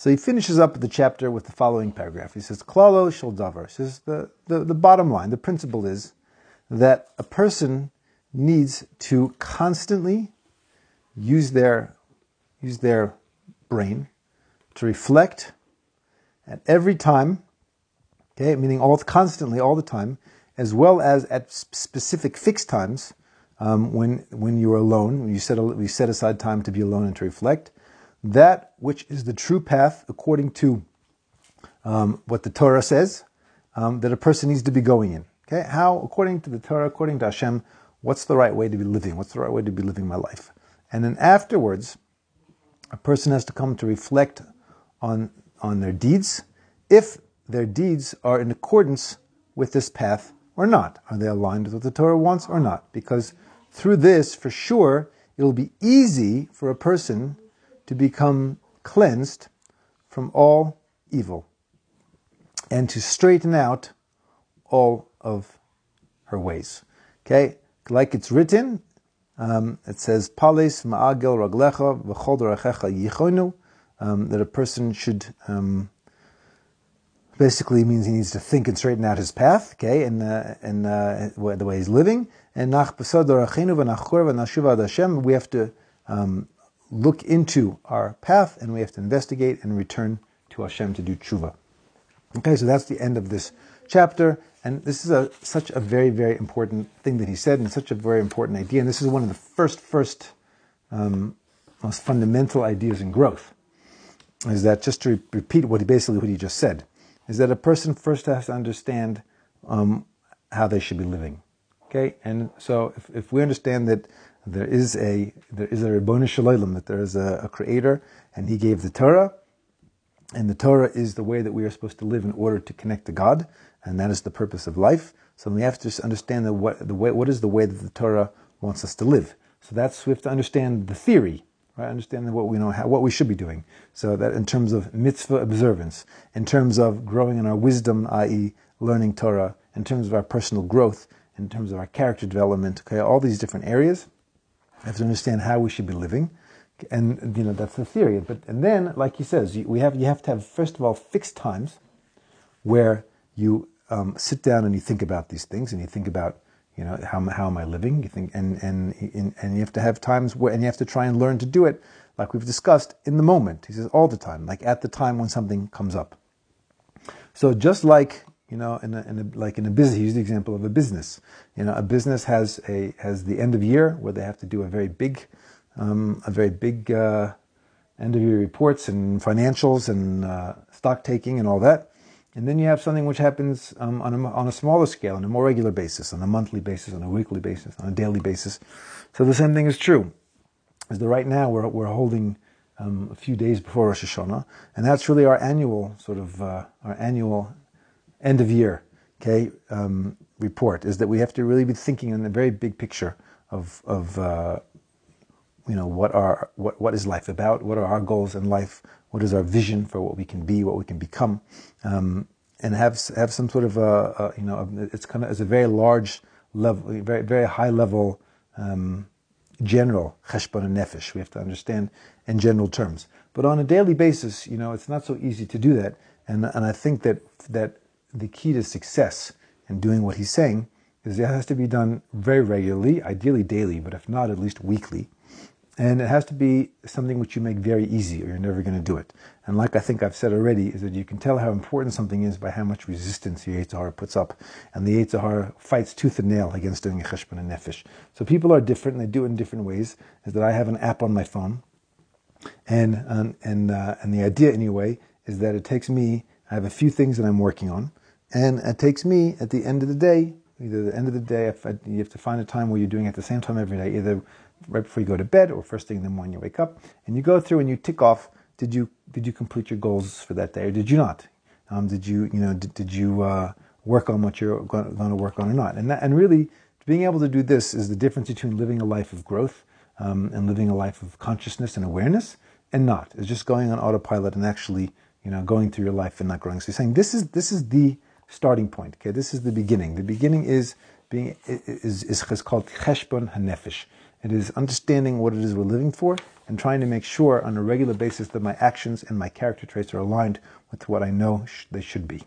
So he finishes up the chapter with the following paragraph. He says, Klalo shel davar. He says the, the, the bottom line, the principle is that a person needs to constantly use their use their brain to reflect at every time, okay, meaning all constantly, all the time, as well as at specific fixed times um, when when you're alone, when you set we set aside time to be alone and to reflect, that which is the true path according to um, what the Torah says um, that a person needs to be going in. Okay, how according to the Torah, according to Hashem, what's the right way to be living? What's the right way to be living my life? And then afterwards, a person has to come to reflect on on their deeds, if their deeds are in accordance with this path or not. Are they aligned with what the Torah wants or not? Because through this, for sure, it will be easy for a person to become cleansed from all evil and to straighten out all of her ways. Okay, like it's written, um, it says, "Pales ma'agel raglecha v'chol yichonu," um, that a person should um, basically means he needs to think and straighten out his path, okay, and uh, and uh, the way he's living. And nach we have to um, look into our path and we have to investigate and return to Hashem to do tshuva. Okay, so that's the end of this chapter, and this is a, such a very, very important thing that he said, and such a very important idea. And this is one of the first, first, um, most fundamental ideas in growth. Is that just to re- repeat what he basically what he just said? Is that a person first has to understand um, how they should be living. Okay, and so if, if we understand that there is a there is a Ribbon Shel Olam, that there is a, a, creator, and he gave the Torah, and the Torah is the way that we are supposed to live in order to connect to God, and that is the purpose of life. So we have to understand the, what the way what is the way that the Torah wants us to live. So that's we have to understand the theory, right? Understanding what we know how, what we should be doing. So that in terms of mitzvah observance, in terms of growing in our wisdom, i.e., learning Torah, in terms of our personal growth, in terms of our character development, okay, all these different areas have to understand how we should be living, and you know that's the theory. But and then, like he says, we have you have to have first of all fixed times where you um, sit down and you think about these things, and you think about you know how how am I living? You think and and and you have to have times where and you have to try and learn to do it, like we've discussed in the moment. He says all the time, like at the time when something comes up. So just like you know, in a, in a, like in a business, he used the example of a business. You know, a business has a has the end of year where they have to do a very big, um, a very big uh, end of year reports and financials and uh, stock taking and all that. And then you have something which happens um, on, a, on a smaller scale, on a more regular basis, on a monthly basis, on a weekly basis, on a daily basis. So the same thing is true. Is that right now we're we're holding um, a few days before Rosh Hashanah, and that's really our annual sort of uh, our annual end of year okay um, report is that we have to really be thinking in the very big picture of of uh, you know what are what what is life about? What are our goals in life? What is our vision for what we can be what we can become? Um, and have have some sort of a, a, you know it's kind of it's a very large level very very high level um, general cheshbon hanefesh. We have to understand in general terms. But on a daily basis you know it's not so easy to do that. And and I think that that the key to success in doing what he's saying is it has to be done very regularly, ideally daily, but if not, at least weekly. And it has to be something which you make very easy or you're never going to do it. And like I think I've said already, is that you can tell how important something is by how much resistance the Yetzer puts up. And the Yetzer fights tooth and nail against doing a cheshbon hanefesh. So people are different and they do it in different ways. Is that I have an app on my phone. And, and, and, uh, and the idea anyway is that it takes me, I have a few things that I'm working on and it takes me at the end of the day, either the end of the day, you have to find a time where you're doing it at the same time every day, either right before you go to bed or first thing in the morning you wake up, and you go through and you tick off, did you did you complete your goals for that day or did you not? Um, did you you know did, did you uh, work on what you're going to work on or not? And that, and really being able to do this is the difference between living a life of growth um, and living a life of consciousness and awareness and not. It's just going on autopilot and actually you know going through your life and not growing. So you're saying this is this is the starting point. Okay, this is the beginning. The beginning is being is is, is called cheshbon hanefesh. It is understanding what it is we're living for and trying to make sure on a regular basis that my actions and my character traits are aligned with what I know sh- they should be.